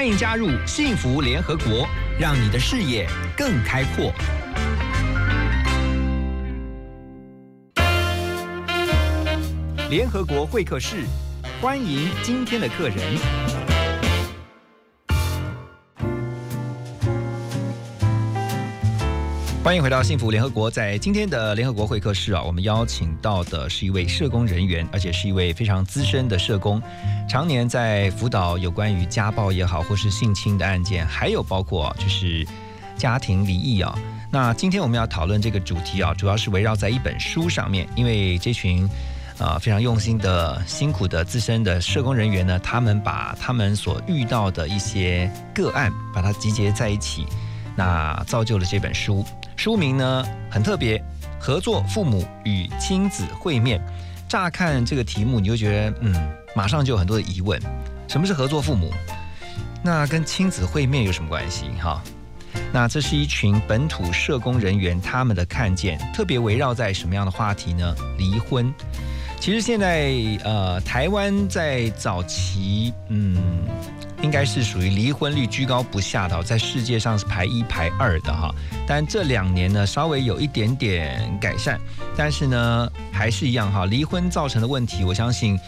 欢迎加入幸福联合国，让你的视野更开阔。联合国会客室，欢迎今天的客人。欢迎回到幸福联合国。在今天的联合国会客室啊，我们邀请到的是一位社工人员，而且是一位非常资深的社工，常年在辅导有关于家暴也好，或是性侵的案件，还有包括就是家庭离异啊。那今天我们要讨论这个主题啊，主要是围绕在一本书上面，因为这群啊非常用心的、辛苦的资深的社工人员呢，他们把他们所遇到的一些个案，把它集结在一起，那造就了这本书。书名呢很特别，合作父母与亲子会面。乍看这个题目，你就觉得嗯，马上就有很多的疑问：什么是合作父母？那跟亲子会面有什么关系？哈，那这是一群本土社工人员他们的看见，特别围绕在什么样的话题呢？离婚。其实现在呃，台湾在早期嗯。应该是属于离婚率居高不下的，在世界上是排一排二的哈。但这两年呢，稍微有一点点改善，但是呢，还是一样哈。离婚造成的问题，我相信，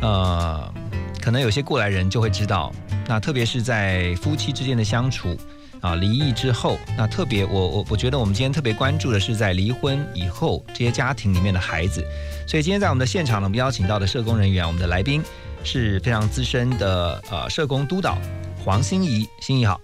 呃，可能有些过来人就会知道。那特别是在夫妻之间的相处啊，离异之后，那特别我我我觉得我们今天特别关注的是在离婚以后这些家庭里面的孩子。所以今天在我们的现场呢，我们邀请到的社工人员，我们的来宾。是非常资深的呃社工督导黄心怡，心怡好，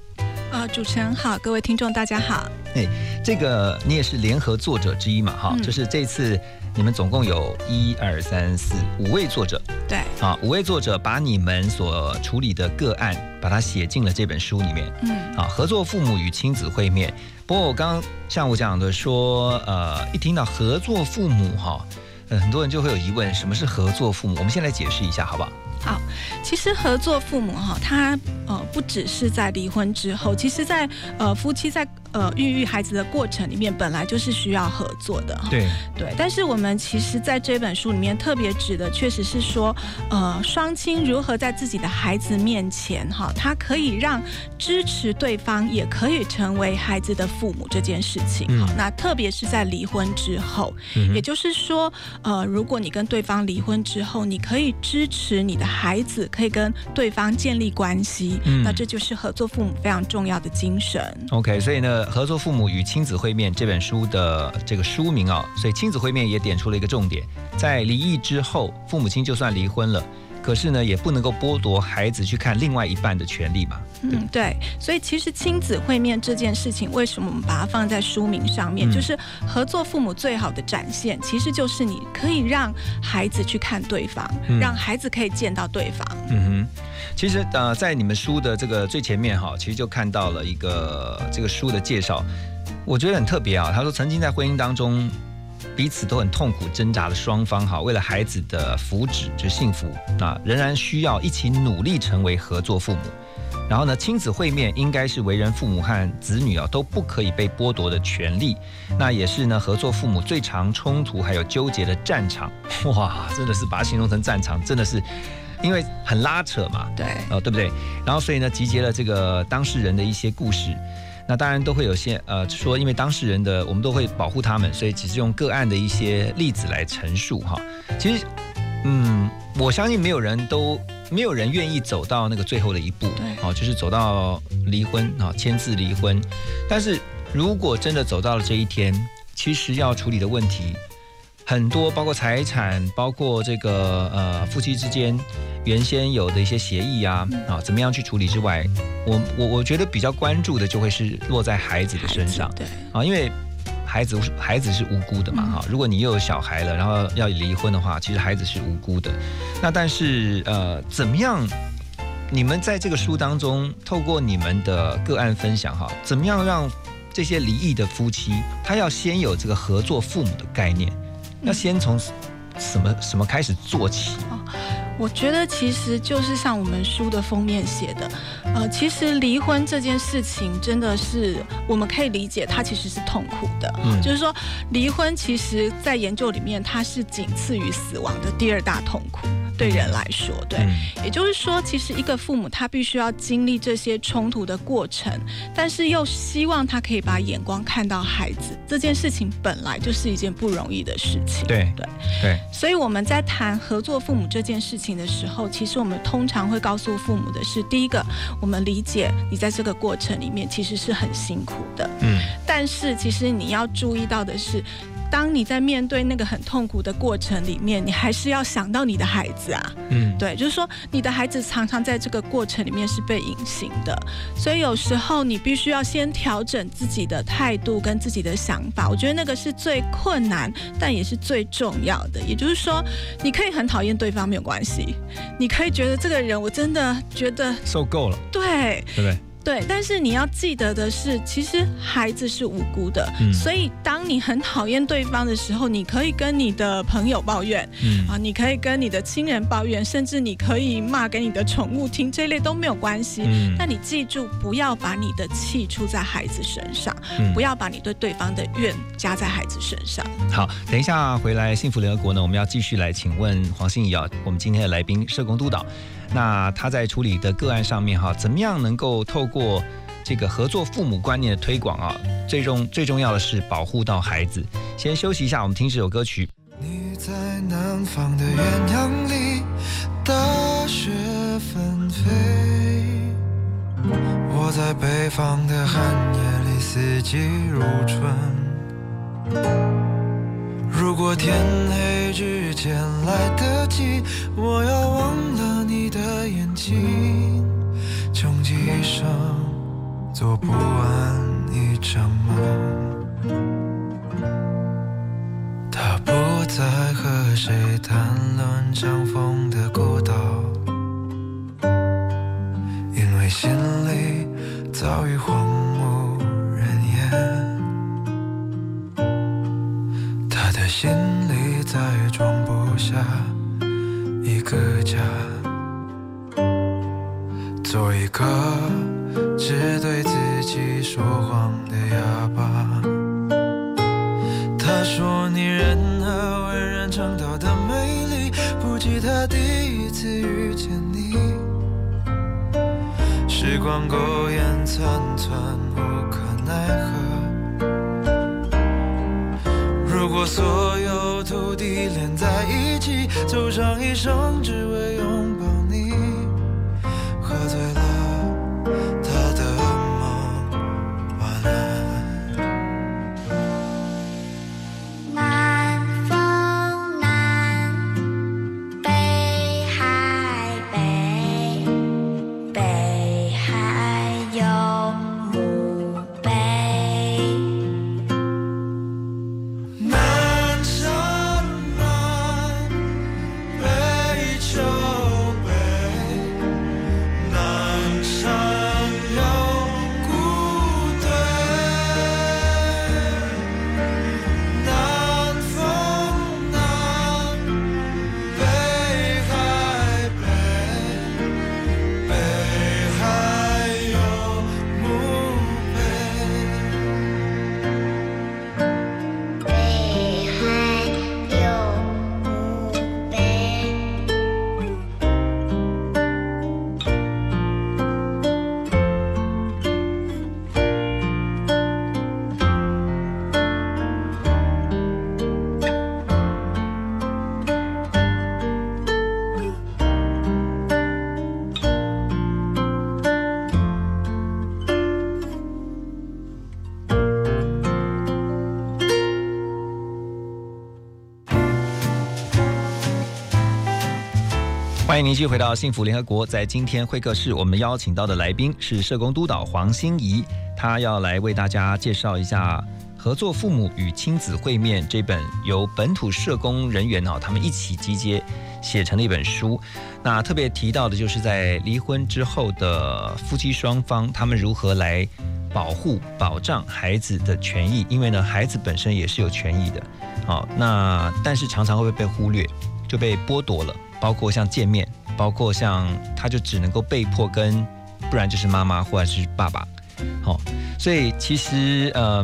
啊主持人好，各位听众大家好，哎，这个你也是联合作者之一嘛哈，就是这次你们总共有一二三四五位作者，对，啊五位作者把你们所处理的个案把它写进了这本书里面，嗯，啊合作父母与亲子会面，不过我刚刚像我讲的说，呃一听到合作父母哈，很多人就会有疑问，什么是合作父母？我们先来解释一下好不好？好，其实合作父母哈，他呃不只是在离婚之后，其实在呃夫妻在。呃，孕育孩子的过程里面本来就是需要合作的，对对。但是我们其实在这本书里面特别指的，确实是说，呃，双亲如何在自己的孩子面前，哈，他可以让支持对方，也可以成为孩子的父母这件事情。好，那特别是在离婚之后，也就是说，呃，如果你跟对方离婚之后，你可以支持你的孩子，可以跟对方建立关系，那这就是合作父母非常重要的精神。OK，所以呢。合作父母与亲子会面这本书的这个书名啊，所以亲子会面也点出了一个重点，在离异之后，父母亲就算离婚了，可是呢，也不能够剥夺孩子去看另外一半的权利嘛。嗯，对。所以其实亲子会面这件事情，为什么我们把它放在书名上面？就是合作父母最好的展现，其实就是你可以让孩子去看对方，让孩子可以见到对方。嗯哼。其实呃，在你们书的这个最前面哈，其实就看到了一个这个书的介绍，我觉得很特别啊。他说，曾经在婚姻当中彼此都很痛苦挣扎的双方哈，为了孩子的福祉就幸福啊，仍然需要一起努力成为合作父母。然后呢，亲子会面应该是为人父母和子女啊都不可以被剥夺的权利，那也是呢合作父母最常冲突还有纠结的战场。哇，真的是把它形容成战场，真的是。因为很拉扯嘛，对，哦，对不对？然后所以呢，集结了这个当事人的一些故事，那当然都会有些呃说，因为当事人的我们都会保护他们，所以只是用个案的一些例子来陈述哈。其实，嗯，我相信没有人都没有人愿意走到那个最后的一步，对，哦，就是走到离婚啊，签字离婚。但是如果真的走到了这一天，其实要处理的问题。很多包括财产，包括这个呃夫妻之间原先有的一些协议啊啊，怎么样去处理之外，我我我觉得比较关注的就会是落在孩子的身上，对啊，因为孩子孩子是无辜的嘛哈，如果你又有小孩了，然后要离婚的话，其实孩子是无辜的。那但是呃，怎么样？你们在这个书当中，透过你们的个案分享哈，怎么样让这些离异的夫妻，他要先有这个合作父母的概念？要先从什么什么开始做起？我觉得其实就是像我们书的封面写的，呃，其实离婚这件事情真的是我们可以理解，它其实是痛苦的。嗯就是说，离婚其实在研究里面，它是仅次于死亡的第二大痛苦，对人来说，对。嗯也就是说，其实一个父母他必须要经历这些冲突的过程，但是又希望他可以把眼光看到孩子，这件事情本来就是一件不容易的事情。对对对，所以我们在谈合作父母这件事情的时候，其实我们通常会告诉父母的是：第一个，我们理解你在这个过程里面其实是很辛苦的，嗯但是其实你要注意到的是。当你在面对那个很痛苦的过程里面，你还是要想到你的孩子啊。嗯，对，就是说你的孩子常常在这个过程里面是被隐形的，所以有时候你必须要先调整自己的态度跟自己的想法。我觉得那个是最困难，但也是最重要的。也就是说，你可以很讨厌对方没有关系，你可以觉得这个人我真的觉得受够了，对对不对？对，但是你要记得的是，其实孩子是无辜的，嗯。所以当你很讨厌对方的时候，你可以跟你的朋友抱怨，嗯。啊，你可以跟你的亲人抱怨，甚至你可以骂给你的宠物听，这类都没有关系。嗯。但你记住，不要把你的气出在孩子身上，嗯。不要把你对对方的怨加在孩子身上。好，等一下回来幸福联合国呢，我们要继续来请问黄欣怡啊，我们今天的来宾社工督导，那他在处理的个案上面哈，怎么样能够透过这个合作父母观念的推广啊，最重最重要的是保护到孩子。先休息一下，我们听这首歌曲。你在南方的艳阳里，大雪纷飞；我在北方的寒夜里，四季如春。如果天黑之前来得及，我要忘了你的眼睛，穷极一生做不完一场梦。他不再和谁谈论相逢的孤岛，因为心里早已荒无人烟。的心里再也装不下一个家，做一个只对自己说谎的哑巴。他说你任何为人称道的美丽，不及他第一次遇见你。时光苟延残喘，无可奈何。如果所有土地连在一起，走上一生只为拥欢迎您继续回到幸福联合国。在今天会客室，我们邀请到的来宾是社工督导黄欣怡，她要来为大家介绍一下《合作父母与亲子会面》这本由本土社工人员哦他们一起集结写成的一本书。那特别提到的就是在离婚之后的夫妻双方，他们如何来保护、保障孩子的权益，因为呢，孩子本身也是有权益的。好，那但是常常会被忽略，就被剥夺了。包括像见面，包括像他就只能够被迫跟，不然就是妈妈或者是爸爸，好、所以其实呃，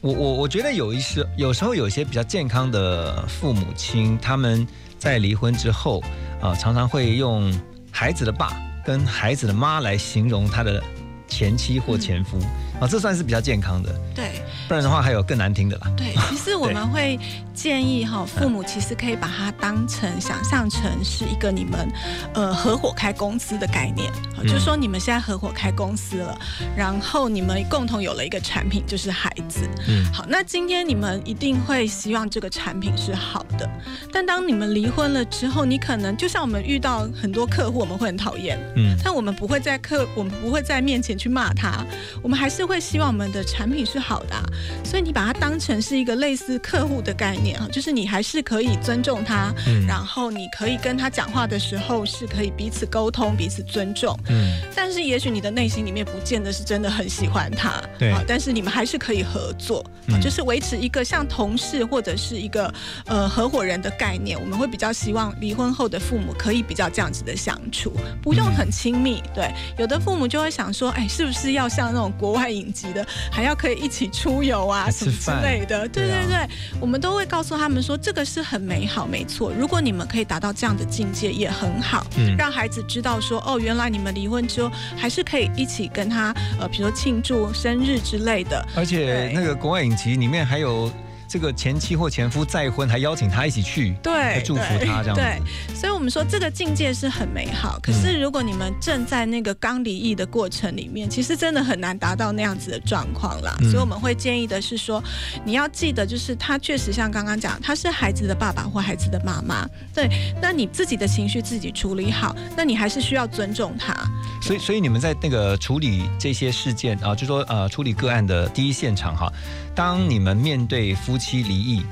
我我我觉得有一些有时候有一些比较健康的父母亲，他们在离婚之后，啊、常常会用孩子的爸跟孩子的妈来形容他的前妻或前夫，啊、这算是比较健康的，对。不然的话还有更难听的啦。对，其实我们 会建议哈，父母其实可以把它当成想象成是一个你们呃合伙开公司的概念，好就是说你们现在合伙开公司了，然后你们共同有了一个产品，就是孩子。嗯。好，那今天你们一定会希望这个产品是好的，但当你们离婚了之后，你可能就像我们遇到很多客户，我们会很讨厌，嗯。但我们不会在客，我们不会在面前去骂他，我们还是会希望我们的产品是好的啊、所以你把它当成是一个类似客户的概念啊，就是你还是可以尊重他，嗯。然后你可以跟他讲话的时候是可以彼此沟通、彼此尊重，嗯。但是也许你的内心里面不见得是真的很喜欢他，对。啊，但是你们还是可以合作，啊嗯。就是维持一个像同事或者是一个呃合伙人的概念，我们会比较希望离婚后的父母可以比较这样子的相处，不用很亲密。对，有的父母就会想说，哎，是不是要像那种国外影集的，还要可以一起出游啊什么之类的？对对对，我们都会告诉他们说，这个是很美好，没错。如果你们可以达到这样的境界，也很好。嗯让孩子知道说，哦，原来你们离婚之后还是可以一起跟他，呃，比如说庆祝生日之类的。而且那个国外影集里面还有这个前妻或前夫再婚，还邀请他一起去，对，祝福他这样子。对，所以我们说这个境界是很美好。可是如果你们正在那个刚离异的过程里面，其实真的很难达到那样子的状况啦。嗯所以我们会建议的是说，你要记得，就是他确实像刚刚讲，他是孩子的爸爸或孩子的妈妈。对，那你自己的情绪自己处理好，那你还是需要尊重他。所以，所以你们在那个处理这些事件啊，就说呃处理个案的第一现场哈，当你们面对夫妻离异，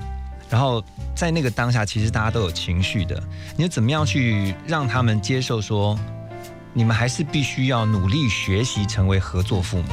然后在那个当下，其实大家都有情绪的，你怎么样去让他们接受说，你们还是必须要努力学习成为合作父母？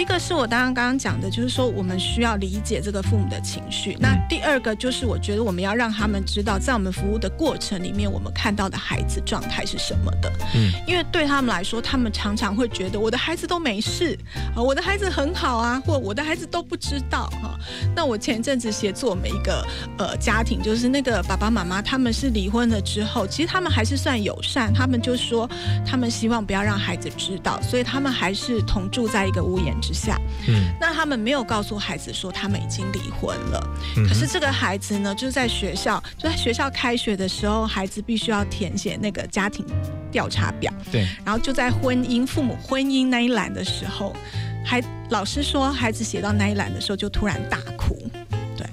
一个是我刚刚刚刚讲的，就是说我们需要理解这个父母的情绪。那第二个就是我觉得我们要让他们知道，在我们服务的过程里面，我们看到的孩子状态是什么的。嗯，因为对他们来说，他们常常会觉得我的孩子都没事啊，我的孩子很好啊，或我的孩子都不知道哈、那我前一阵子协助我们一个呃家庭，就是那个爸爸妈妈他们是离婚了之后，其实他们还是算友善，他们就说他们希望不要让孩子知道，所以他们还是同住在一个屋檐之下。嗯，那他们没有告诉孩子说他们已经离婚了，嗯可是这个孩子呢，就是在学校，就在学校开学的时候，孩子必须要填写那个家庭调查表，对，然后就在婚姻父母婚姻那一栏的时候，还老师说孩子写到那一栏的时候就突然大哭，对。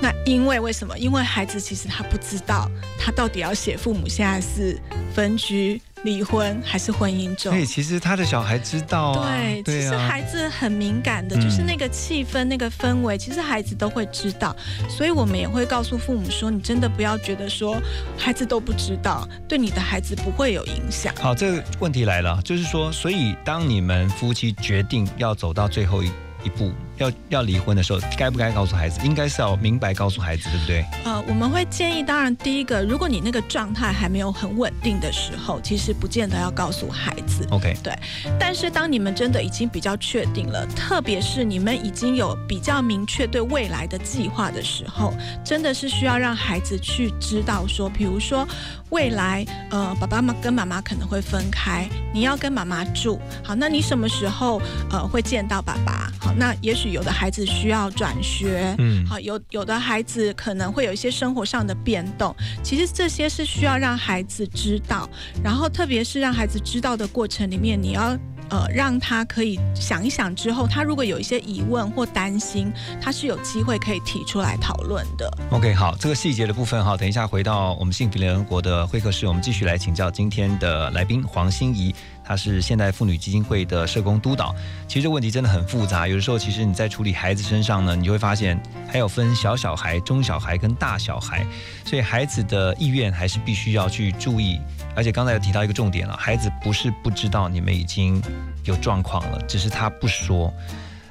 那因为为什么？因为孩子其实他不知道他到底要写父母现在是分居、离婚还是婚姻中所。以其实他的小孩知道啊，对，其实啊，孩子很敏感的，嗯就是那个气氛、那个氛围，其实孩子都会知道。所以我们也会告诉父母说，你真的不要觉得说孩子都不知道，对你的孩子不会有影响。好，这个问题来了，就是说，所以当你们夫妻决定要走到最后一一步，要要离婚的时候，该不该告诉孩子？应该是要明白告诉孩子，对不对？呃，我们会建议，当然第一个，如果你那个状态还没有很稳定的时候，其实不见得要告诉孩子。OK，对但是当你们真的已经比较确定了，特别是你们已经有比较明确对未来的计划的时候，真的是需要让孩子去知道说，比如说未来，呃，爸爸妈跟妈妈可能会分开，你要跟妈妈住，好，那你什么时候呃会见到爸爸？好，那也许有的孩子需要转学，嗯，好，有有的孩子可能会有一些生活上的变动，其实这些是需要让孩子知道，然后特别是让孩子知道的过程里面，你要。呃，让他可以想一想之后，他如果有一些疑问或担心，他是有机会可以提出来讨论的。OK，好，这个细节的部分哈，等一下回到我们幸福联合国的会客室，我们继续来请教今天的来宾黄心怡，她是现代妇女基金会的社工督导。其实这个问题真的很复杂，有的时候其实你在处理孩子身上呢，你就会发现还有分小小孩、中小孩跟大小孩，所以孩子的意愿还是必须要去注意。而且刚才有提到一个重点了，孩子不是不知道你们已经有状况了，只是他不说。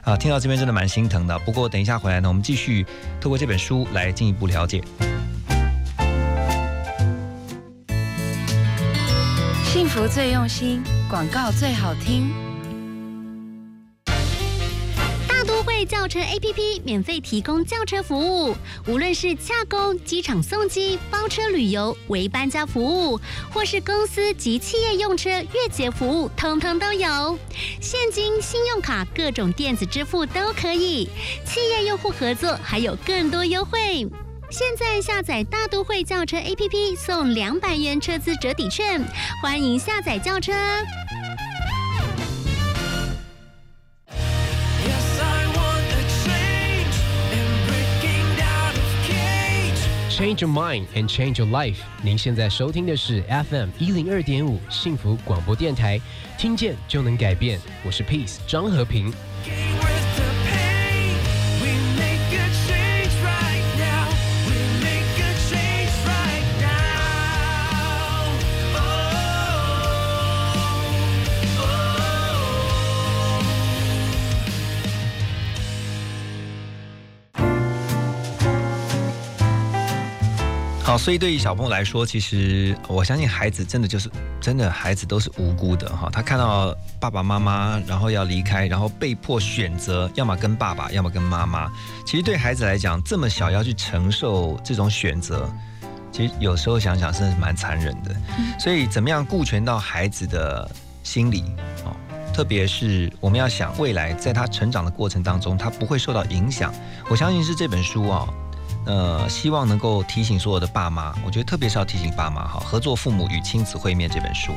啊，听到这边真的蛮心疼的。不过等一下回来呢，我们继续透过这本书来进一步了解。幸福最用心，广告最好听。大都会轿车 APP 免费提供轿车服务，无论是洽公、机场送机、包车旅游、为搬家服务，或是公司及企业用车月结服务，通通都有。现金、信用卡、各种电子支付都可以。企业用户合作还有更多优惠。现在下载大都会轿车 APP 送两百元车资折抵券，欢迎下载轿车。Yes, I want a change your mind and change your life。您现在收听的是 FM 一零二点五幸福广播电台，听见就能改变。我是 Peace 张和平。好，所以对于小朋友来说，其实我相信孩子真的就是真的，孩子都是无辜的哈。他看到爸爸妈妈，然后要离开，然后被迫选择，要么跟爸爸，要么跟妈妈。其实对孩子来讲，这么小要去承受这种选择，其实有时候想想真的是蛮残忍的。所以怎么样顾全到孩子的心理哦？特别是我们要想未来在他成长的过程当中，他不会受到影响。我相信是这本书啊、呃，希望能够提醒所有的爸妈，我觉得特别是要提醒爸妈哈，合作父母与亲子会面这本书。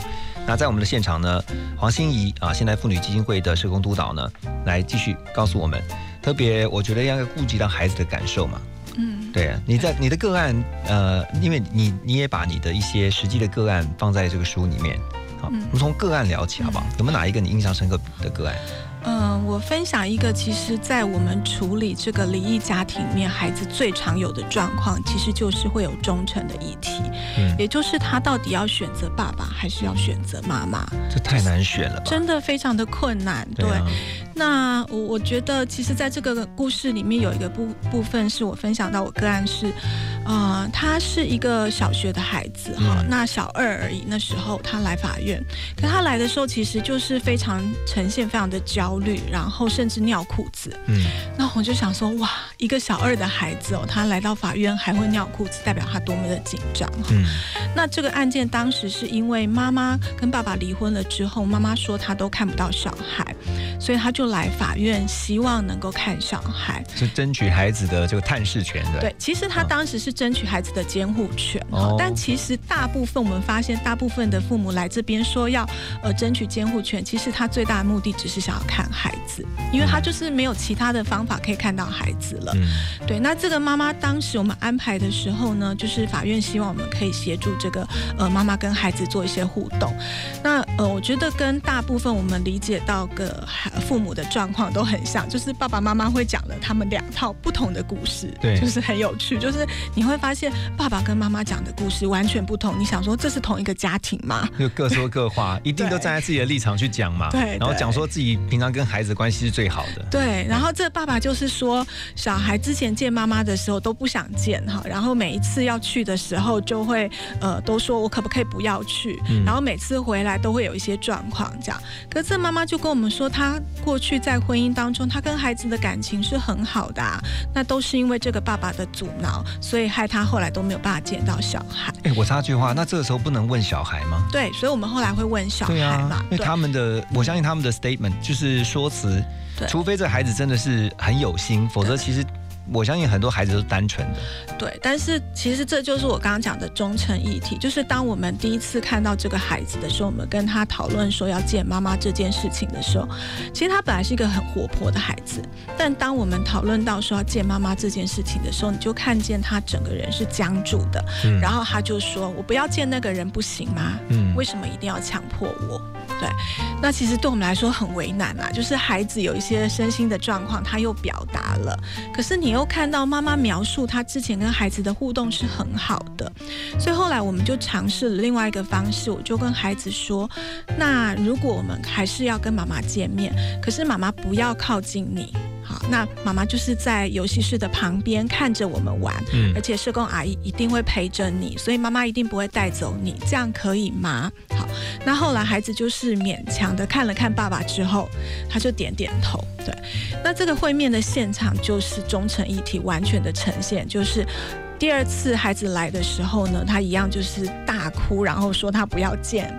那在我们的现场呢，黄心怡啊，现代妇女基金会的社工督导呢，来继续告诉我们，特别我觉得要顾及到孩子的感受嘛。嗯，对啊，你在你的个案，呃，因为你你也把你的一些实际的个案放在这个书里面，好，嗯我们从个案聊起好不好？有没有哪一个你印象深刻的个案？嗯，我分享一个，其实，在我们处理这个离异家庭里面，孩子最常有的状况，其实就是会有忠诚的议题，嗯，也就是他到底要选择爸爸还是要选择妈妈，这太难选了吧？真的非常的困难。对啊，那我我觉得，其实在这个故事里面有一个部部分是我分享到我个案是，呃，他是一个小学的孩子哈，嗯那小二而已。那时候他来法院，可他来的时候其实就是非常呈现非常的焦虑，然后甚至尿裤子。嗯，那我就想说，哇，一个小二的孩子哦，他来到法院还会尿裤子，代表他多么的紧张。嗯，那这个案件当时是因为妈妈跟爸爸离婚了之后，妈妈说她都看不到小孩，所以他就来法院，希望能够看小孩。是争取孩子的这个探视权的。对，其实他当时是争取孩子的监护权，哦但其实大部分我们发现，大部分的父母来这边说要呃争取监护权，其实他最大的目的只是想要看孩子，因为他就是没有其他的方法可以看到孩子了。嗯，对，那这个妈妈当时我们安排的时候呢，就是法院希望我们可以协助这个呃妈妈跟孩子做一些互动。那呃，我觉得跟大部分我们理解到个孩父母的状况都很像，就是爸爸妈妈会讲了他们两套不同的故事，对就是很有趣，就是你会发现爸爸跟妈妈讲的故事完全不同。你想说这是同一个家庭吗？就各说各话，一定都站在自己的立场去讲嘛。对对然后讲说自己平常跟孩子关系是最好的。对，然后这爸爸就是说，小孩之前见妈妈的时候都不想见哈，然后每一次要去的时候就会呃都说我可不可以不要去，嗯然后每次回来都会有一些状况这样。可是这妈妈就跟我们说，她过去在婚姻当中，他跟孩子的感情是很好的、啊，那都是因为这个爸爸的阻挠，所以害他后来都没有办法见到小孩。哎，我插句话，那这个时候不能问小孩吗？对，所以我们后来会问小孩嘛啊，，因为他们的，我相信他们的 statement 就是说辞，除非这孩子真的是很有心，否则其实我相信很多孩子都是单纯的。对，但是其实这就是我刚刚讲的忠诚议题，就是当我们第一次看到这个孩子的时候，我们跟他讨论说要见妈妈这件事情的时候，其实他本来是一个很活泼的孩子，但当我们讨论到说要见妈妈这件事情的时候，你就看见他整个人是僵住的，嗯然后他就说：“我不要见那个人不行吗？嗯为什么一定要强迫我？”对，那其实对我们来说很为难啊，就是孩子有一些身心的状况，他又表达了，可是你又看到妈妈描述她之前跟孩子的互动是很好的，所以后来我们就尝试了另外一个方式，我就跟孩子说，那如果我们还是要跟妈妈见面，可是妈妈不要靠近你。好，那妈妈就是在游戏室的旁边看着我们玩，嗯而且社工阿姨一定会陪着你，所以妈妈一定不会带走你，这样可以吗？好，那后来孩子就是勉强的看了看爸爸之后，他就点点头。对，那这个会面的现场就是忠诚一体，完全的呈现，就是。第二次孩子来的时候呢，他一样就是大哭，然后说他不要见，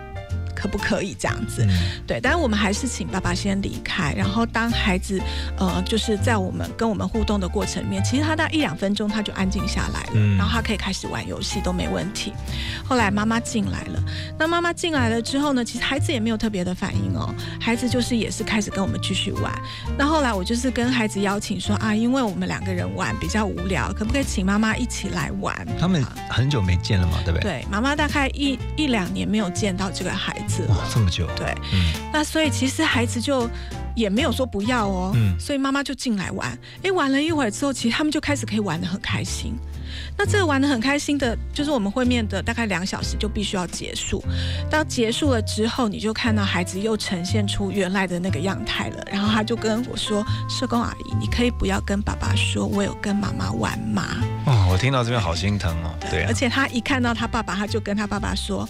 可不可以这样子？嗯对，但是我们还是请爸爸先离开，然后当孩子呃，就是在我们跟我们互动的过程里面，其实他大概一两分钟他就安静下来了，嗯然后他可以开始玩游戏都没问题。后来妈妈进来了，那妈妈进来了之后呢，其实孩子也没有特别的反应哦，孩子就是也是开始跟我们继续玩。那后来我就是跟孩子邀请说啊，因为我们两个人玩比较无聊，可不可以请妈妈一起来玩？他们啊很久没见了嘛，对不对？对，妈妈大概一一两年没有见到这个孩子哇了，，这么久，对。嗯那所以其实孩子就也没有说不要哦，嗯所以妈妈就进来玩。诶，玩了一会儿之后，其实他们就开始可以玩的很开心。那这个玩的很开心的，就是我们会面的大概两小时就必须要结束。到结束了之后，你就看到孩子又呈现出原来的那个样态了。然后他就跟我说：“社工阿姨，你可以不要跟爸爸说我有跟妈妈玩吗？”哦，我听到这边好心疼哦，对啊而，且他一看到他爸爸，他就跟他爸爸说：“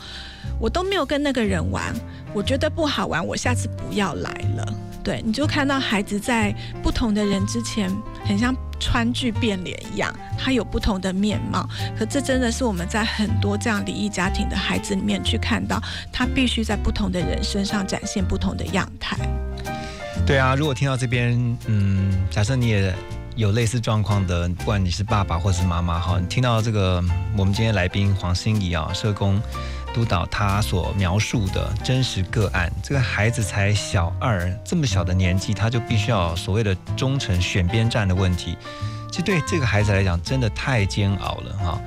我都没有跟那个人玩，我觉得不好玩，我下次不要来了。”对，你就看到孩子在不同的人之前，很像川剧变脸一样，他有不同的面貌。可这真的是我们在很多这样离异家庭的孩子里面去看到，他必须在不同的人身上展现不同的样态。对啊。如果听到这边，嗯，假设你也有类似状况的，不管你是爸爸或是妈妈哈，你听到这个我们今天来宾黄心怡啊，社工督导他所描述的真实个案，这个孩子才小二，这么小的年纪，他就必须要所谓的忠诚选边站的问题，其实对这个孩子来讲，真的太煎熬了哈。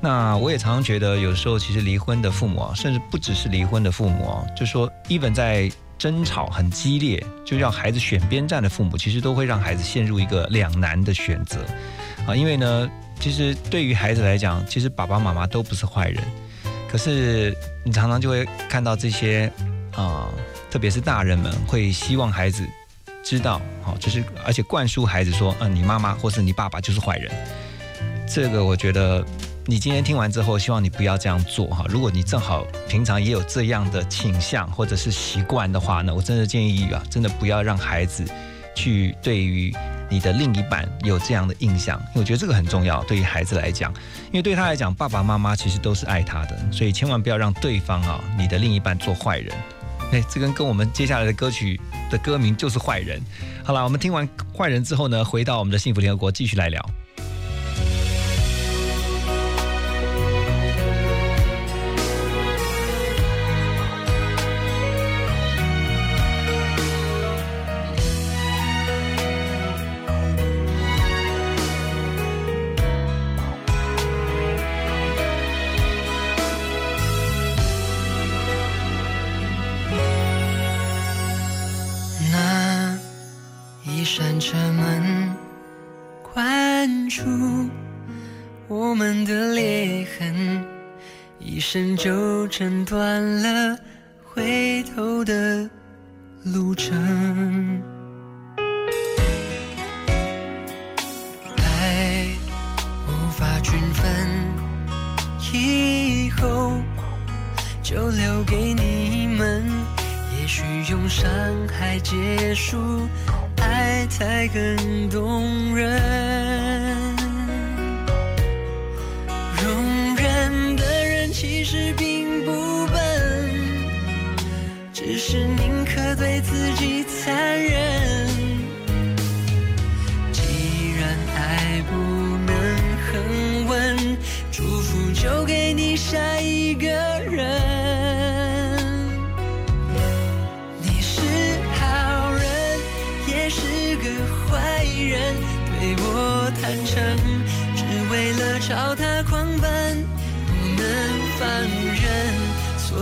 那我也常常觉得，有时候其实离婚的父母啊，甚至不只是离婚的父母哦、就说 even 在争吵很激烈，就让孩子选边站的父母，其实都会让孩子陷入一个两难的选择啊。因为呢，其实对于孩子来讲，其实爸爸妈妈都不是坏人，可是你常常就会看到这些啊、特别是大人们会希望孩子知道，好、就是而且灌输孩子说，嗯、你妈妈或是你爸爸就是坏人。这个我觉得你今天听完之后，希望你不要这样做哈。如果你正好平常也有这样的倾向或者是习惯的话呢，我真的建议啊，真的不要让孩子去对于你的另一半有这样的印象，我觉得这个很重要，对于孩子来讲，因为对他来讲，爸爸妈妈其实都是爱他的，所以千万不要让对方啊，你的另一半做坏人。哎，这跟跟我们接下来的歌曲的歌名就是坏人。好了，我们听完坏人之后呢，回到我们的幸福联合国继续来聊。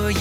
所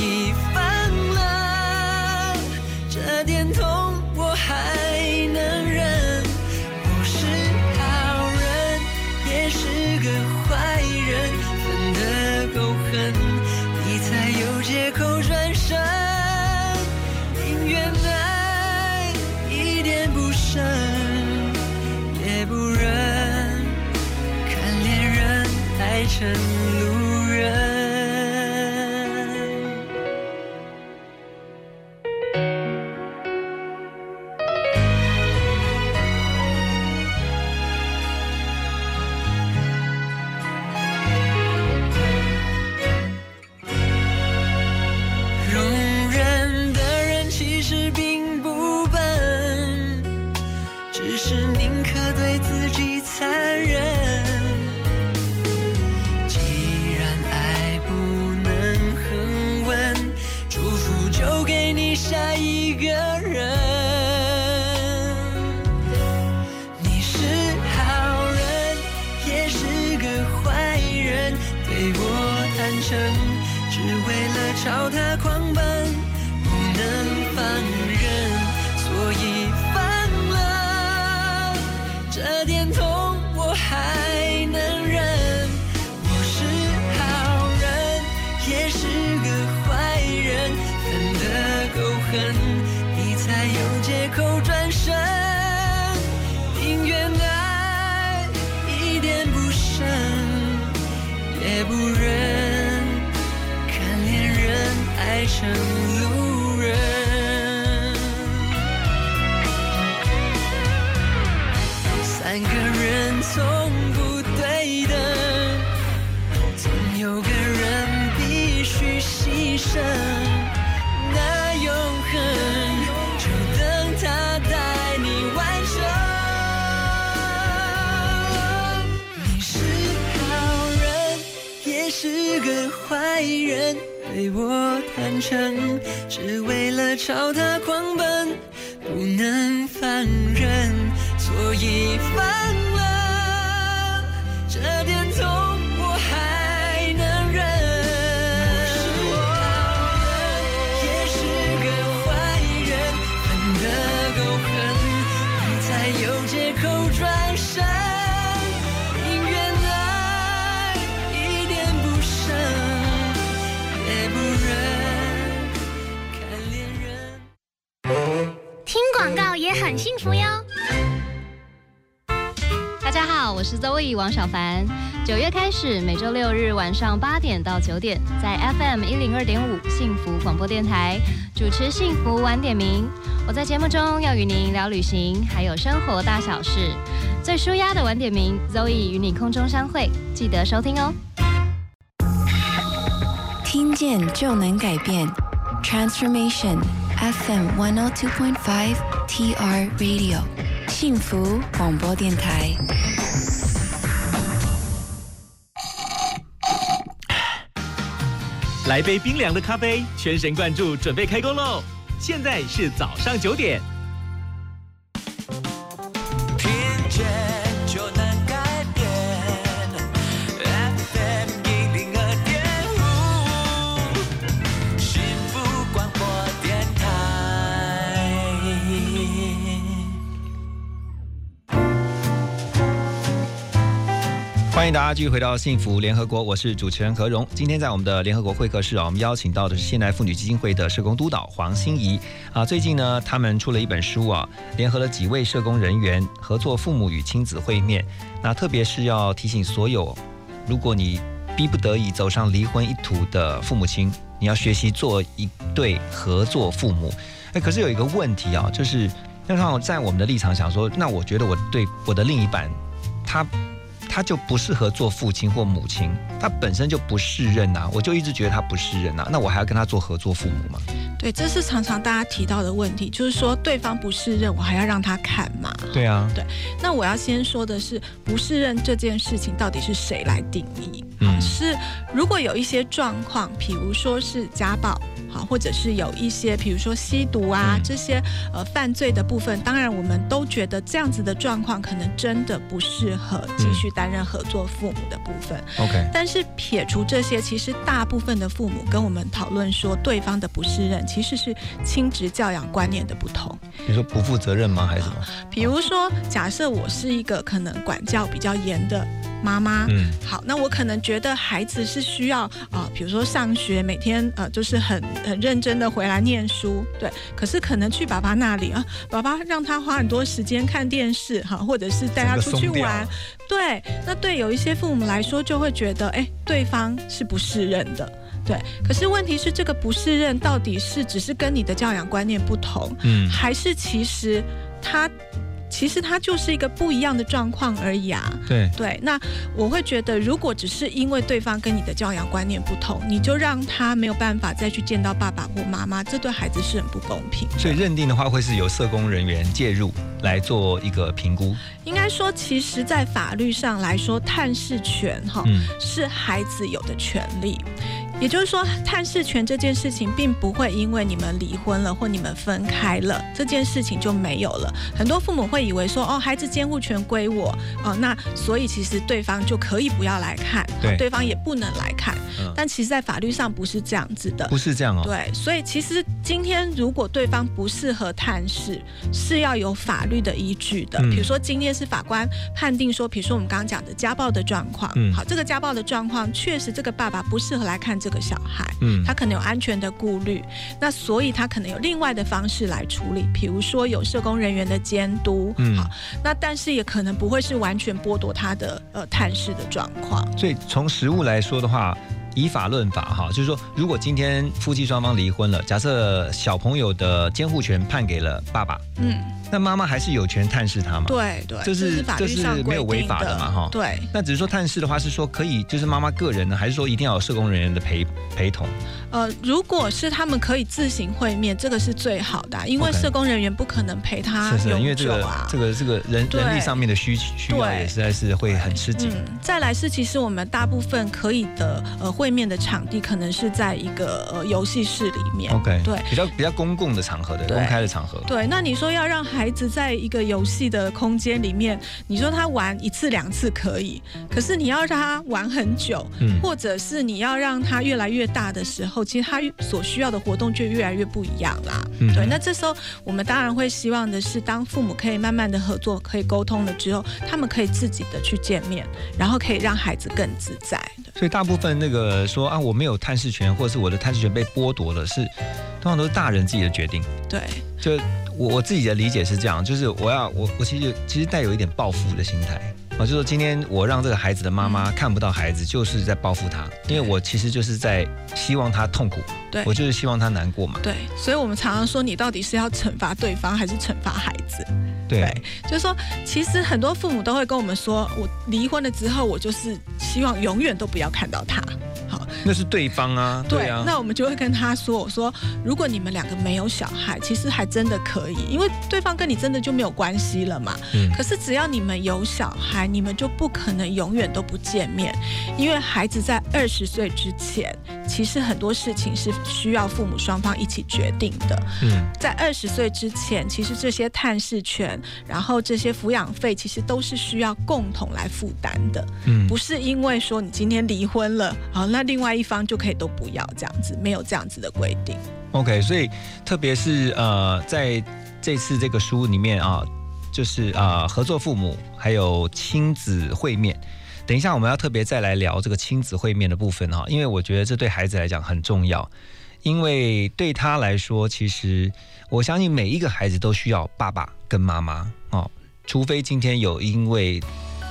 两个人从不对等，总有个人必须牺牲。那永恒就等他带你完成。你是好人，也是个坏人。对我坦诚，只为了朝他狂奔，不能放任，我一分我是 Zoe 王小凡。九月开始，每周六日晚上八点到九点，在 FM 一零二点五幸福广播电台主持幸福晚点名。我在节目中要与您聊旅行，还有生活大小事。最舒压的晚点名，Zoe 与你空中相会，记得收听哦。听见就能改变，Transformation FM one o two point five TR Radio 幸福广播电台。来杯冰凉的咖啡，全神贯注，准备开工喽！现在是早上九点。欢迎大家继续回到幸福联合国，我是主持人何荣。今天在我们的联合国会客室啊，我们邀请到的是现代妇女基金会的社工督导黄心怡啊。最近呢，他们出了一本书啊，联合了几位社工人员合作父母与亲子会面。那特别是要提醒所有，如果你逼不得已走上离婚一途的父母亲，你要学习做一对合作父母。哎，可是有一个问题啊，就是那让在我们的立场想说，那我觉得我对我的另一半，他。他就不适合做父亲或母亲，他本身就不适任呐，我就一直觉得他不适任呐，那我还要跟他做合作父母吗？对，这是常常大家提到的问题，就是说对方不适任，我还要让他看嘛？对啊，对。那我要先说的是，不适任这件事情到底是谁来定义？嗯，是如果有一些状况，比如说是家暴。好，或者是有一些，比如说吸毒啊这些呃犯罪的部分，当然我们都觉得这样子的状况可能真的不适合继续担任合作父母的部分。OK，但是撇除这些，其实大部分的父母跟我们讨论说，对方的不适任其实是亲职教养观念的不同。你说不负责任吗？还是什么？比如说，假设我是一个可能管教比较严的。妈妈。嗯好，那我可能觉得孩子是需要啊、比如说上学，每天呃就是很很认真的回来念书，对。可是可能去爸爸那里啊，爸爸让他花很多时间看电视哈，或者是带他出去玩对。那对有一些父母来说，就会觉得哎，对方是不适任的。对，可是问题是，这个不适任到底是只是跟你的教养观念不同，嗯还是其实他其实他就是一个不一样的状况而已啊？对对，那我会觉得，如果只是因为对方跟你的教养观念不同，你就让他没有办法再去见到爸爸或妈妈，这对孩子是很不公平。所以认定的话，会是由社工人员介入来做一个评估。应该说，其实，在法律上来说，探视权哈、嗯是孩子有的权利。也就是说，探视权这件事情，并不会因为你们离婚了或你们分开了，这件事情就没有了。很多父母会以为说，哦，孩子监护权归我，哦，那所以其实对方就可以不要来看，对哦对方也不能来看。嗯但其实，在法律上不是这样子的。不是这样哦。对，所以其实今天如果对方不适合探视，是要有法律的依据的。嗯比如说今天是法官判定说，比如说我们刚刚讲的家暴的状况，嗯好，这个家暴的状况确实这个爸爸不适合来看这个小孩，嗯他可能有安全的顾虑，那所以他可能有另外的方式来处理，比如说有社工人员的监督，嗯好，那但是也可能不会是完全剥夺他的呃探视的状况。所以从实物来说的话，以法论法哈，就是说，如果今天夫妻双方离婚了，假设小朋友的监护权判给了爸爸，嗯，那妈妈还是有权探视他嘛？对对，这是法这是没有违法的嘛哈对。那只是说探视的话，是说可以就是妈妈个人呢，还是说一定要有社工人员的陪陪同？呃，如果是他们可以自行会面，这个是最好的啊、因为社工人员不可能陪他是是，永因为这个。这个这个人对人力上面的需需要对也实在是会很吃紧。嗯，再来是，其实我们大部分可以的呃会面的场地，可能是在一个呃游戏室里面。OK，对。比较比较公共的场合的公开的场合。对，那你说要让孩子在一个游戏的空间里面，你说他玩一次两次可以，可是你要让他玩很久，嗯或者是你要让他越来越大的时候，其实他所需要的活动就越来越不一样啦。嗯对，那这时候我们当然会希望的是，当父母可以慢慢的合作，可以沟通了之后，他们可以自己的去见面，然后可以让孩子更自在。所以大部分那个说啊，我没有探视权，或者是我的探视权被剥夺了，是通常都是大人自己的决定。对，就我我自己的理解是这样，就是我要我我其实其实带有一点报复的心态。啊，就是说今天我让这个孩子的妈妈看不到孩子，就是在报复他，因为我其实就是在希望他痛苦，对我就是希望他难过嘛。对，所以我们常常说，你到底是要惩罚对方，还是惩罚孩子？对，就是说，其实很多父母都会跟我们说，我离婚了之后，我就是希望永远都不要看到他。好，那是对方啊，对啊，那我们就会跟他说，我说，如果你们两个没有小孩，其实还真的可以，因为对方跟你真的就没有关系了嘛。嗯可是只要你们有小孩，你们就不可能永远都不见面，因为孩子在二十岁之前，其实很多事情是需要父母双方一起决定的。嗯，在二十岁之前，其实这些探视权，然后这些抚养费，其实都是需要共同来负担的。嗯不是因为说你今天离婚了，好，那另外一方就可以都不要这样子，没有这样子的规定。OK，所以特别是呃，在这次这个书里面啊，就是啊、合作父母还有亲子会面。等一下，我们要特别再来聊这个亲子会面的部分哈，因为我觉得这对孩子来讲很重要，因为对他来说，其实我相信每一个孩子都需要爸爸跟妈妈哦，除非今天有因为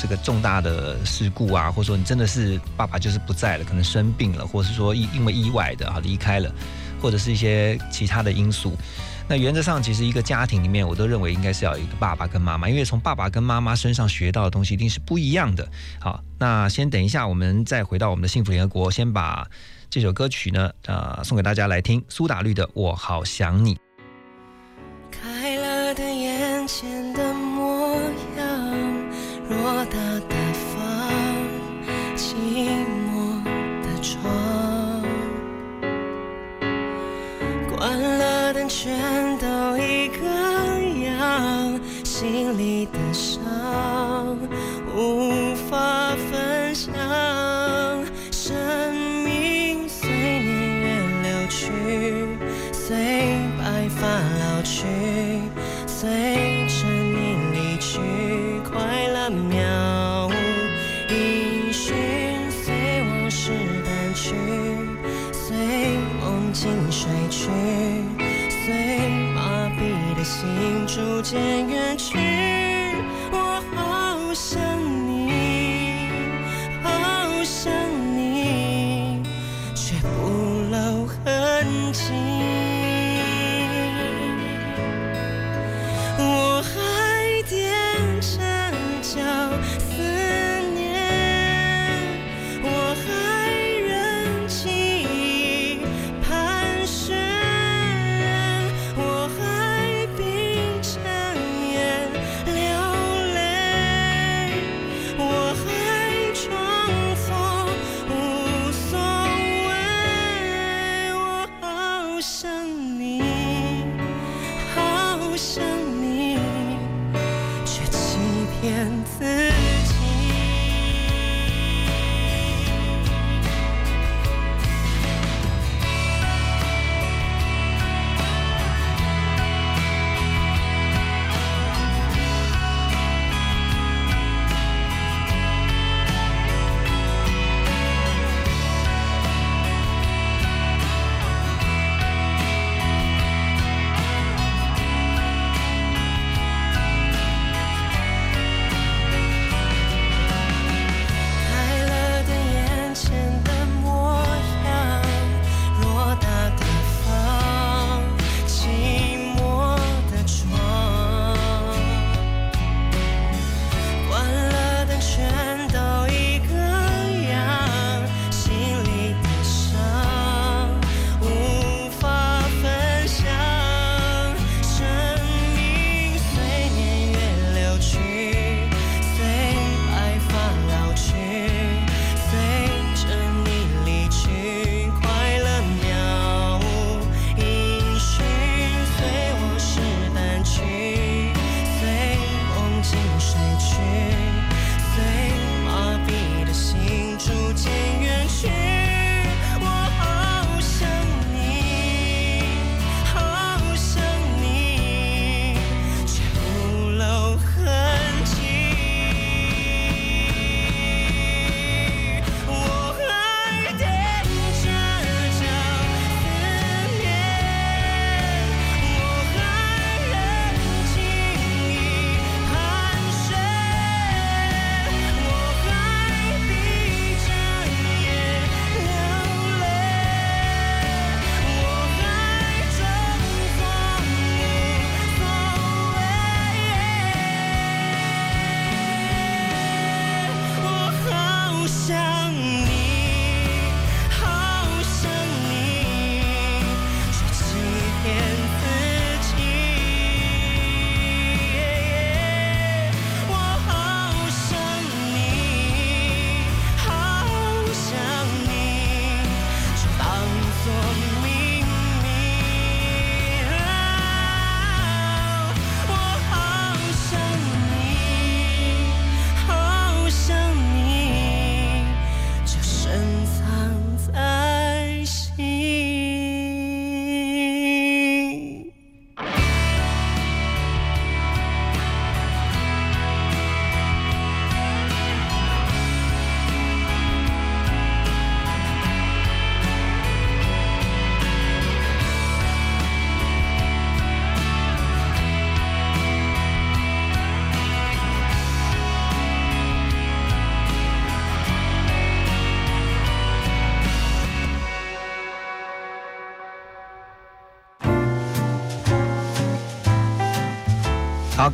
这个重大的事故啊，或者说你真的是爸爸就是不在了，可能生病了，或者是说因因为意外的啊离开了，或者是一些其他的因素。那原则上，其实一个家庭里面，我都认为应该是要有一个爸爸跟妈妈，因为从爸爸跟妈妈身上学到的东西一定是不一样的。好，那先等一下，我们再回到我们的幸福联合国，先把这首歌曲呢，呃，送给大家来听，苏打绿的《我好想你》。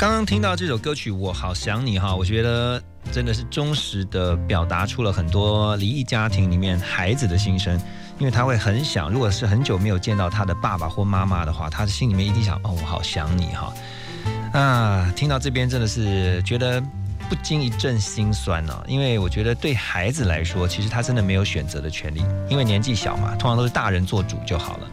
刚刚听到这首歌曲《我好想你》哈，我觉得真的是忠实的表达出了很多离异家庭里面孩子的心声，因为他会很想，如果是很久没有见到他的爸爸或妈妈的话，他的心里面一定想哦，我好想你哈。啊，听到这边真的是觉得不禁一阵心酸呢、因为我觉得对孩子来说，其实他真的没有选择的权利，因为年纪小嘛，通常都是大人做主就好了。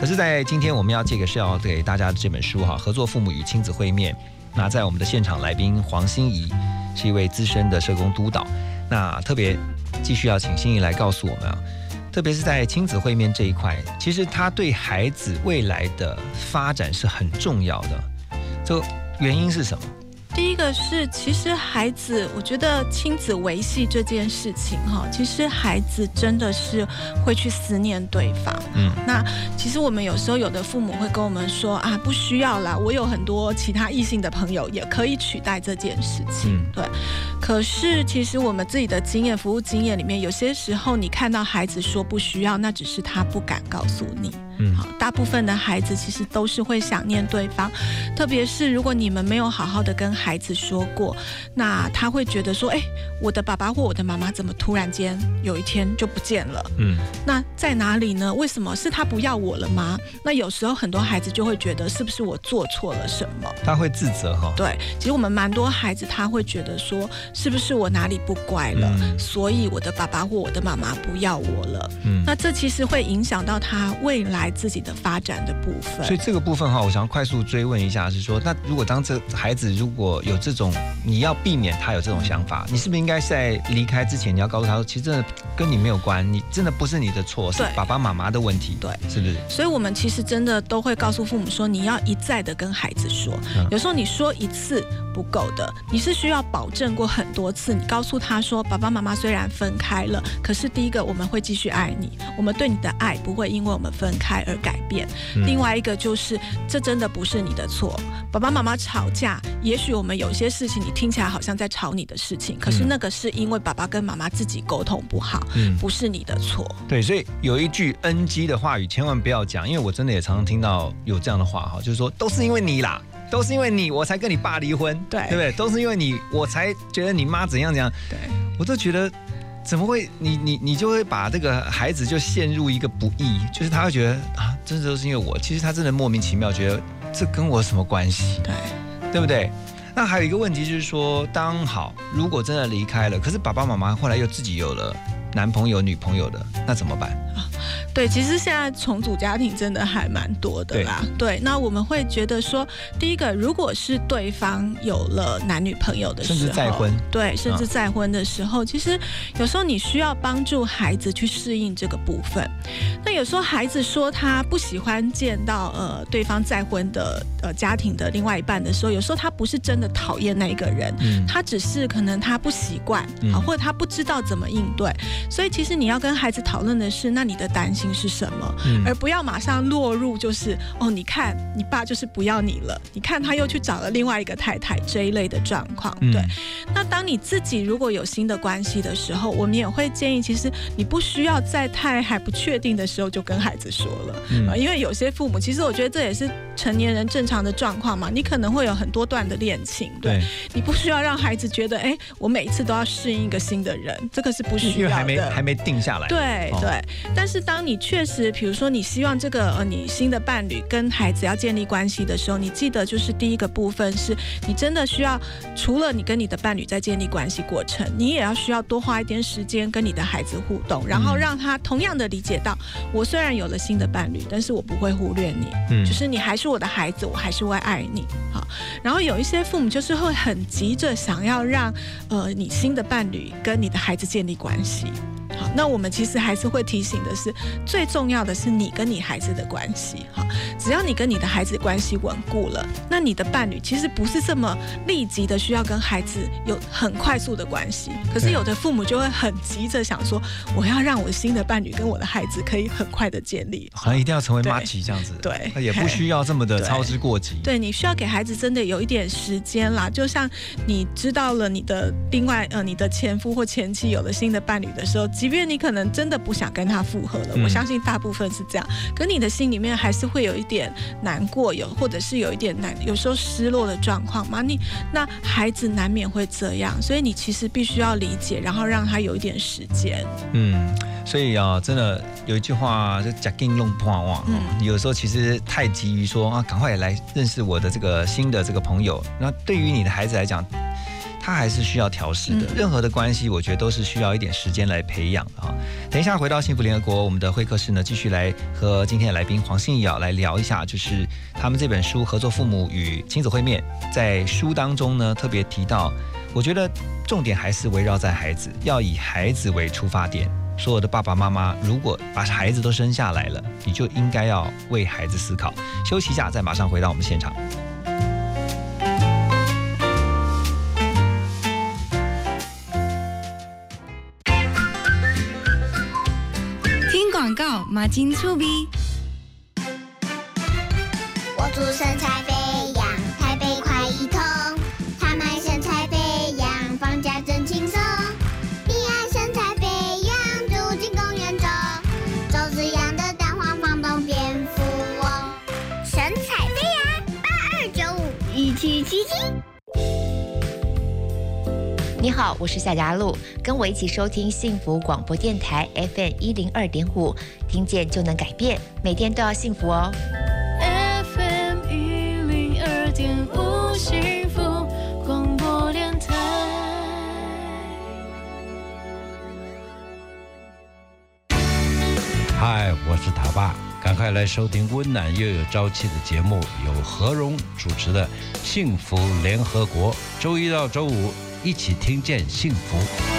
可是，在今天我们要这个是要给大家这本书哈，《合作父母与亲子会面》。那在我们的现场来宾黄心怡是一位资深的社工督导，那特别继续要请心怡来告诉我们啊，特别是在亲子会面这一块，其实他对孩子未来的发展是很重要的。这原因是什么？第一个是，其实孩子，我觉得亲子维系这件事情哈，其实孩子真的是会去思念对方。嗯，那其实我们有时候有的父母会跟我们说啊，不需要啦，我有很多其他异性的朋友也可以取代这件事情。嗯对。可是其实我们自己的经验、服务经验里面，有些时候你看到孩子说不需要，那只是他不敢告诉你。嗯好，大部分的孩子其实都是会想念对方，特别是如果你们没有好好的跟孩子说过，那他会觉得说，哎，我的爸爸或我的妈妈怎么突然间有一天就不见了？嗯，那在哪里呢？为什么是他不要我了吗？那有时候很多孩子就会觉得，是不是我做错了什么？他会自责哈。对，其实我们蛮多孩子他会觉得说，是不是我哪里不乖了，嗯所以我的爸爸或我的妈妈不要我了？嗯那这其实会影响到他未来自己的发展的部分。所以这个部分哈，我想要快速追问一下，是说，那如果当这孩子如果有这种，你要避免他有这种想法，你是不是应该在离开之前，你要告诉他说，其实真的跟你没有关，你真的不是你的错，是爸爸妈妈的问题，对，是不是？所以，我们其实真的都会告诉父母说，你要一再的跟孩子说。嗯有时候你说一次不够的，你是需要保证过很多次。你告诉他说，爸爸妈妈虽然分开了，可是第一个我们会继续爱你，我们对你的爱不会因为我们分开而改变。嗯另外一个就是，这真的不是你的错。爸爸妈妈吵架，也许我们有些事情你听起来好像在吵你的事情，可是嗯那个是因为爸爸跟妈妈自己沟通不好，嗯不是你的错。对，所以有一句 NG 的话语千万不要讲，因为我真的也常常听到有这样的话哈，就是说都是因为你啦，都是因为你我才跟你爸离婚，对对不对？都是因为你我才觉得你妈怎样怎样，对，我都觉得怎么会你你你就会把这个孩子就陷入一个不义，就是他会觉得啊，真的都是因为我，其实他真的莫名其妙觉得这跟我什么关系，对，对不对？那还有一个问题就是说，当好如果真的离开了，可是爸爸妈妈后来又自己有了男朋友、女朋友的，那怎么办？对，其实现在重组家庭真的还蛮多的啦。对，那我们会觉得说，第一个，如果是对方有了男女朋友的时候，甚至再婚对，甚至啊再婚的时候，其实有时候你需要帮助孩子去适应这个部分。那有时候孩子说他不喜欢见到呃对方再婚的呃家庭的另外一半的时候，有时候他不是真的讨厌那一个人，嗯他只是可能他不习惯嗯啊，或者他不知道怎么应对。所以其实你要跟孩子讨论的是，那你的担心是什么，嗯。而不要马上落入就是哦，你看你爸就是不要你了，你看他又去找了另外一个太太这一类的状况。嗯。对，那当你自己如果有新的关系的时候，我们也会建议，其实你不需要在太还不确定的时候就跟孩子说了，因为有些父母，其实我觉得这也是成年人正常的状况嘛，你可能会有很多段的恋情，对。对，你不需要让孩子觉得，哎，我每一次都要适应一个新的人，这个是不需因为要的。还没还没定下来，哦。对对，但是当你确实，比如说你希望这个呃你新的伴侣跟孩子要建立关系的时候，你记得就是第一个部分是你真的需要，除了你跟你的伴侣在建立关系过程，你也要需要多花一点时间跟你的孩子互动，然后嗯让他同样的理解到，我虽然有了新的伴侣，但是我不会忽略你，嗯就是你还是我的孩子，我还是会爱你。好，然后有一些父母就是会很急着想要让呃你新的伴侣跟你的孩子建立关系。好，那我们其实还是会提醒的是，最重要的是你跟你孩子的关系。哈，只要你跟你的孩子关系稳固了，那你的伴侣其实不是这么立即的需要跟孩子有很快速的关系。可是有的父母就会很急着想说，我要让我新的伴侣跟我的孩子可以很快的建立。好像一定要成为妈吉这样子，对那也不需要这么的操之过急，对你需要给孩子真的有一点时间啦，就像你知道了你的另外呃你的前夫或前妻有了新的伴侣的时候，即便你可能真的不想跟他复合了，嗯我相信大部分是这样，可你的心里面还是会有一点难过，有或者是有一点难，有时候失落的状况嘛。你那孩子难免会这样，所以你其实必须要理解，然后让他有一点时间。嗯，所以啊，真的有一句话就“假定弄破网”，嗯有时候其实太急于说啊，赶快来认识我的这个新的这个朋友。那对于你的孩子来讲，他还是需要调试的。嗯任何的关系，我觉得都是需要一点时间来培养的啊。等一下回到幸福联合国，我们的会客室呢，继续来和今天的来宾黄信义啊来聊一下，就是他们这本书《合作父母与亲子会面》在书当中呢特别提到，我觉得重点还是围绕在孩子，要以孩子为出发点。所有的爸爸妈妈，如果把孩子都生下来了，你就应该要为孩子思考。休息一下，再马上回到我们现场。广告，马金粗比。我煮生菜。你好我是夏佳璐跟我一起收听幸福广播电台 fm 一零二点五听见就能改变每天都要幸福哦。Fm 一零二点五幸福广播电台。嗨我是塔爸赶快来收听温暖又有朝气的节目由何荣主持的幸福联合国周一到周五一起听见幸福。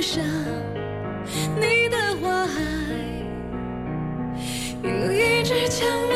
上你的花海，有一支枪。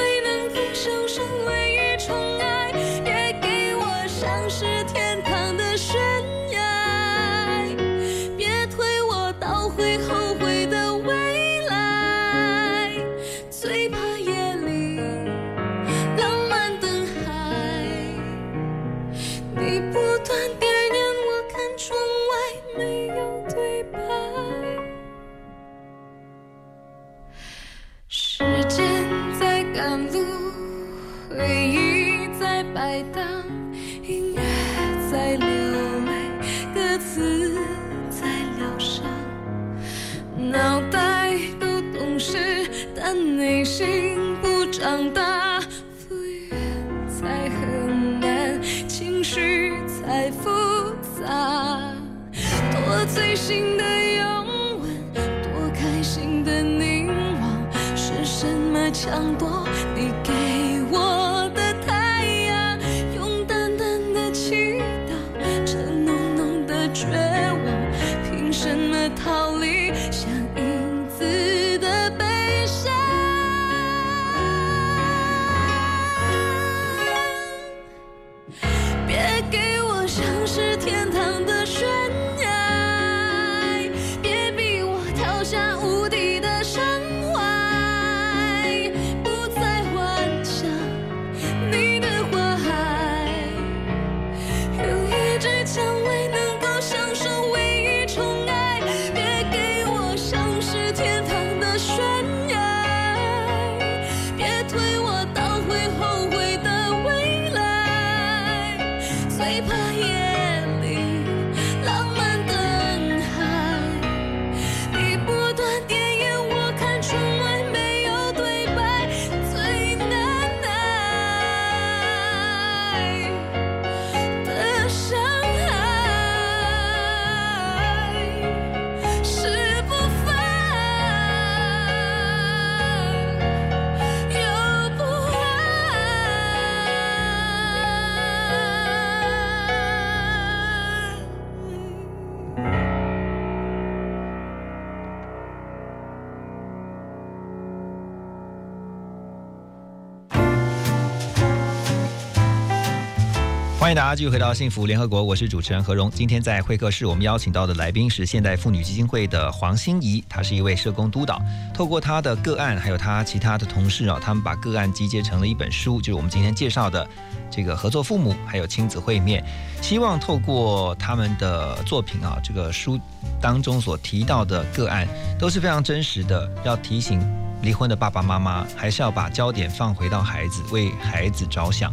迎大家继续回到幸福联合国，我是主持人何荣。今天在会客室，我们邀请到的来宾是现代妇女基金会的黄心怡，她是一位社工督导。透过她的个案，还有她其他的同事啊，他们把个案集结成了一本书，就是我们今天介绍的这个合作父母，还有亲子会面。希望透过他们的作品啊，这个书当中所提到的个案都是非常真实的，要提醒离婚的爸爸妈妈，还是要把焦点放回到孩子，为孩子着想。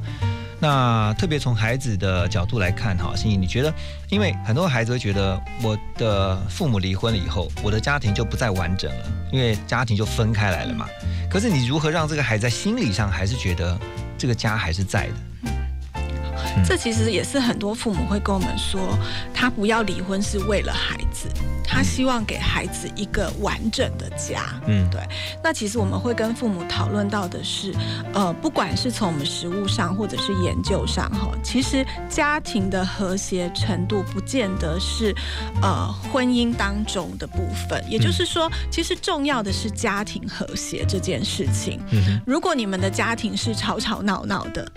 那特别从孩子的角度来看，哈，心怡，你觉得，因为很多孩子会觉得，我的父母离婚了以后，我的家庭就不再完整了，因为家庭就分开来了嘛。可是你如何让这个孩子在心理上还是觉得这个家还是在的？这其实也是很多父母会跟我们说，他不要离婚是为了孩子，他希望给孩子一个完整的家。嗯，对。那其实我们会跟父母讨论到的是，呃，不管是从我们实物上或者是研究上，哈，其实家庭的和谐程度不见得是呃婚姻当中的部分。也就是说，其实重要的是家庭和谐这件事情。嗯如果你们的家庭是吵吵闹闹的，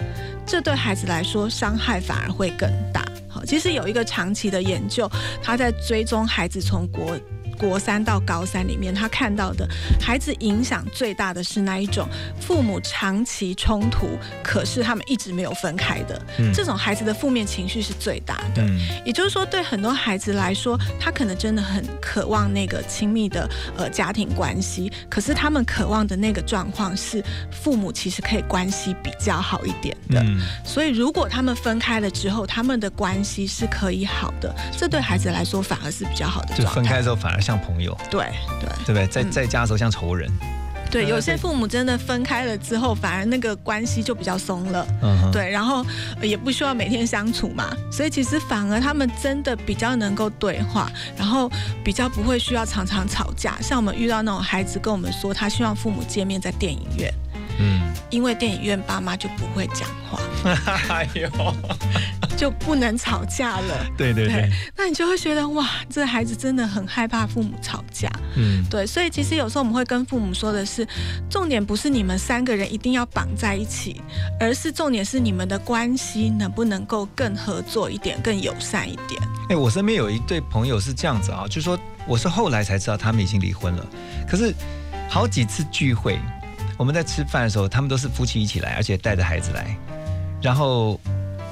这对孩子来说伤害反而会更大。好，其实有一个长期的研究，他在追踪孩子从国。国三到高三里面，他看到的孩子影响最大的是那一种父母长期冲突，可是他们一直没有分开的，这种孩子的负面情绪是最大的。也就是说，对很多孩子来说，他可能真的很渴望那个亲密的呃家庭关系，可是他们渴望的那个状况是父母其实可以关系比较好一点的。所以如果他们分开了之后，他们的关系是可以好的，这对孩子来说反而是比较好的。就分开之后反而像。像朋友，对对，对不对？在在家的时候像仇人，对。有些父母真的分开了之后，反而那个关系就比较松了，对。然后也不需要每天相处嘛，所以其实反而他们真的比较能够对话，然后比较不会需要常常吵架。像我们遇到那种孩子跟我们说，他希望父母见面在电影院。嗯，因为电影院爸妈就不会讲话，哎呦，就不能吵架了。对对对，那你就会觉得哇，这孩子真的很害怕父母吵架。嗯，对，所以其实有时候我们会跟父母说的是，重点不是你们三个人一定要绑在一起，而是重点是你们的关系能不能够更合作一点，更友善一点。哎，我身边有一对朋友是这样子啊，就说我是后来才知道他们已经离婚了，可是好几次聚会。我们在吃饭的时候，他们都是夫妻一起来，而且带着孩子来。然后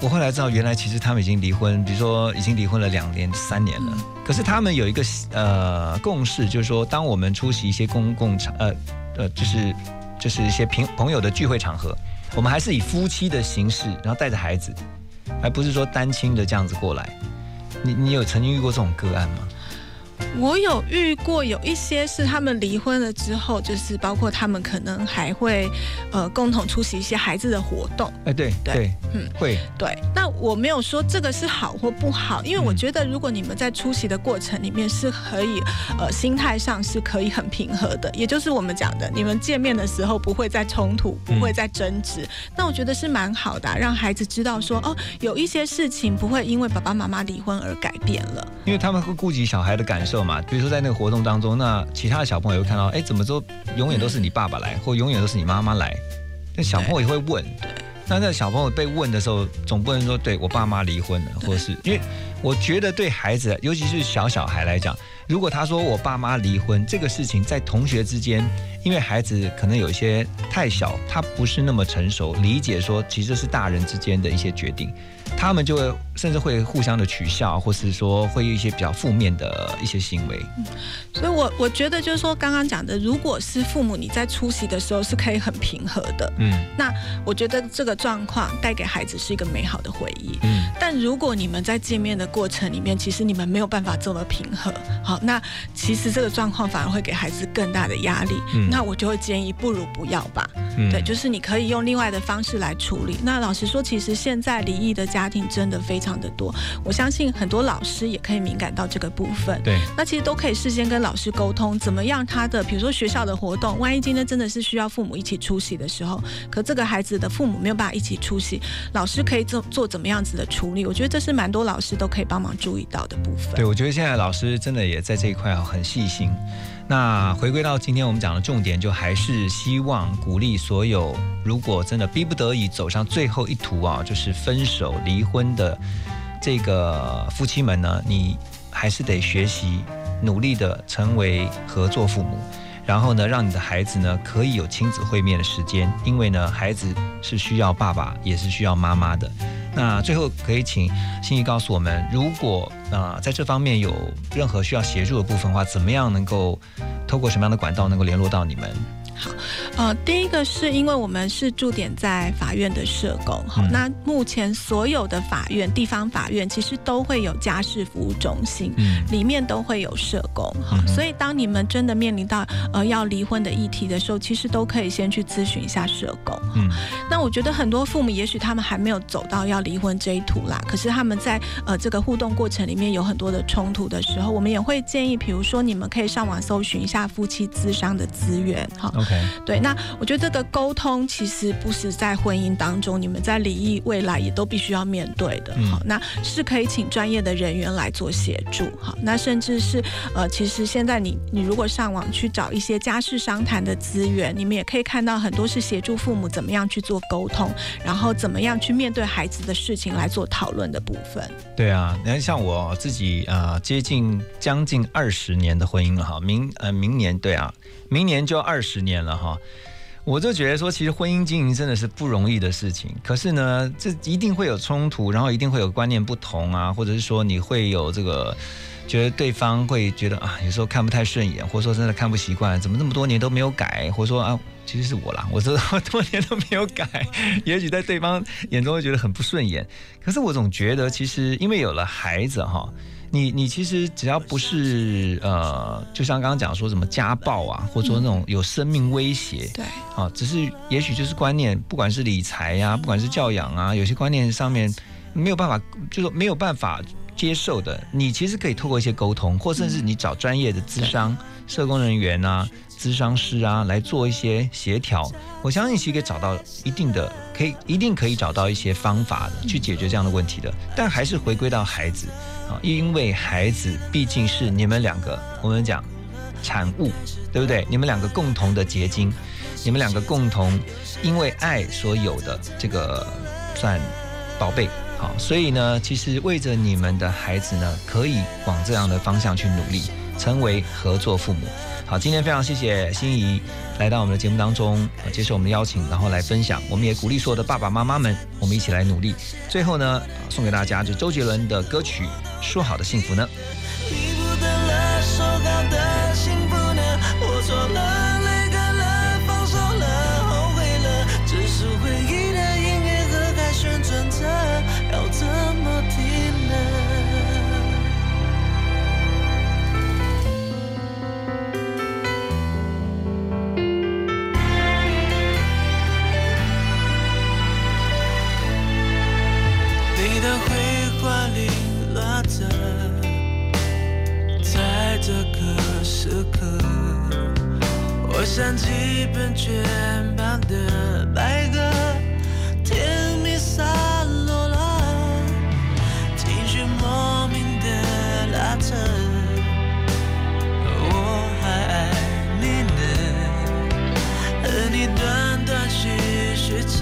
我后来知道，原来其实他们已经离婚，比如说已经离婚了两年、三年了。可是他们有一个呃共识，就是说，当我们出席一些公共场呃呃，就是就是一些朋朋友的聚会场合，我们还是以夫妻的形式，然后带着孩子，而不是说单亲的这样子过来。你你有曾经遇过这种个案吗？我有遇过有一些是他们离婚了之后，就是包括他们可能还会呃共同出席一些孩子的活动。哎，对对，嗯，会对。那我没有说这个是好或不好，因为我觉得如果你们在出席的过程里面是可以呃心态上是可以很平和的，也就是我们讲的，你们见面的时候不会再冲突，不会再争执。那我觉得是蛮好的，让孩子知道说哦，有一些事情不会因为爸爸妈妈离婚而改变了，因为他们会顾及小孩的感受。嘛，比如说在那个活动当中，那其他的小朋友会看到，哎，怎么都永远都是你爸爸来，或永远都是你妈妈来？那小朋友也会问。对。那那小朋友被问的时候，总不能说对我爸妈离婚了，或是因为我觉得对孩子，尤其是小小孩来讲，如果他说我爸妈离婚这个事情，在同学之间，因为孩子可能有一些太小，他不是那么成熟，理解说其实是大人之间的一些决定。他们就会甚至会互相的取笑，或是说会有一些比较负面的一些行为。嗯所以，我我觉得就是说，刚刚讲的，如果是父母你在出席的时候是可以很平和的，嗯，那我觉得这个状况带给孩子是一个美好的回忆。嗯，但如果你们在见面的过程里面，其实你们没有办法这么平和，好，那其实这个状况反而会给孩子更大的压力。嗯，那我就会建议，不如不要吧。嗯，对，就是你可以用另外的方式来处理。那老实说，其实现在离异的家家庭真的非常的多，我相信很多老师也可以敏感到这个部分。对，那其实都可以事先跟老师沟通，怎么样他的，比如说学校的活动，万一今天真的是需要父母一起出席的时候，可这个孩子的父母没有办法一起出席，老师可以做做怎么样子的处理？我觉得这是蛮多老师都可以帮忙注意到的部分。对，我觉得现在老师真的也在这一块很细心。那回归到今天我们讲的重点，就还是希望鼓励所有，如果真的逼不得已走上最后一途啊，就是分手离婚的这个夫妻们呢，你还是得学习努力的成为合作父母，然后呢，让你的孩子呢可以有亲子会面的时间，因为呢，孩子是需要爸爸，也是需要妈妈的。那最后可以请心怡告诉我们，如果啊、在这方面有任何需要协助的部分的话，怎么样能够透过什么样的管道能够联络到你们？呃，第一个是因为我们是驻点在法院的社工，好、嗯。那目前所有的法院、地方法院其实都会有家事服务中心，嗯。里面都会有社工，好、嗯所以当你们真的面临到呃要离婚的议题的时候，其实都可以先去咨询一下社工。嗯。那我觉得很多父母也许他们还没有走到要离婚这一途啦，可是他们在呃这个互动过程里面有很多的冲突的时候，我们也会建议，比如说你们可以上网搜寻一下夫妻咨商的资源，哈。，OK，对，那我觉得这个沟通其实不是在婚姻当中，你们在离异未来也都必须要面对的。嗯好，那是可以请专业的人员来做协助。好，那甚至是呃，其实现在你你如果上网去找一些家事商谈的资源，你们也可以看到很多是协助父母怎么样去做沟通，然后怎么样去面对孩子的事情来做讨论的部分。对啊，你看像我自己啊、呃接近将近二十年的婚姻了哈，明呃明年对啊，明年就二十年了哈。我就觉得说，其实婚姻经营真的是不容易的事情。可是呢，这一定会有冲突，然后一定会有观念不同啊，或者是说你会有这个觉得对方会觉得啊，有时候看不太顺眼，或者说真的看不习惯，怎么那么多年都没有改，或者说啊，其实是我啦，我这么多年都没有改，也许在对方眼中会觉得很不顺眼。可是我总觉得，其实因为有了孩子哈。你你其实只要不是呃，就像刚刚讲说什么家暴啊，或者说那种有生命威胁，对，啊，只是也许就是观念，不管是理财呀、不管是教养啊，有些观念上面没有办法，就是没有办法接受的，你其实可以透过一些沟通，或甚至你找专业的咨商、社工人员啊、咨商师啊来做一些协调，我相信其实可以找到一定的，可以一定可以找到一些方法的去解决这样的问题的，但还是回归到孩子啊，因为孩子毕竟是你们两个，我们讲产物，对不对？你们两个共同的结晶，你们两个共同因为爱所有的这个算宝贝。好，所以呢，其实为着你们的孩子呢，可以往这样的方向去努力，成为合作父母。好，今天非常谢谢心仪来到我们的节目当中，接受我们的邀请，然后来分享。我们也鼓励所有的爸爸妈妈们，我们一起来努力。最后呢，送给大家就周杰伦的歌曲《说好的幸福》呢。你不等了，说好的幸福呢？我错了，泪干了，放手了，后悔了，只是回忆的音乐和海旋转着，要怎么停呢？你的绘我想起本全版的白鸽，甜蜜散落了，情绪莫名的拉扯，我还爱你呢，和你断断续续唱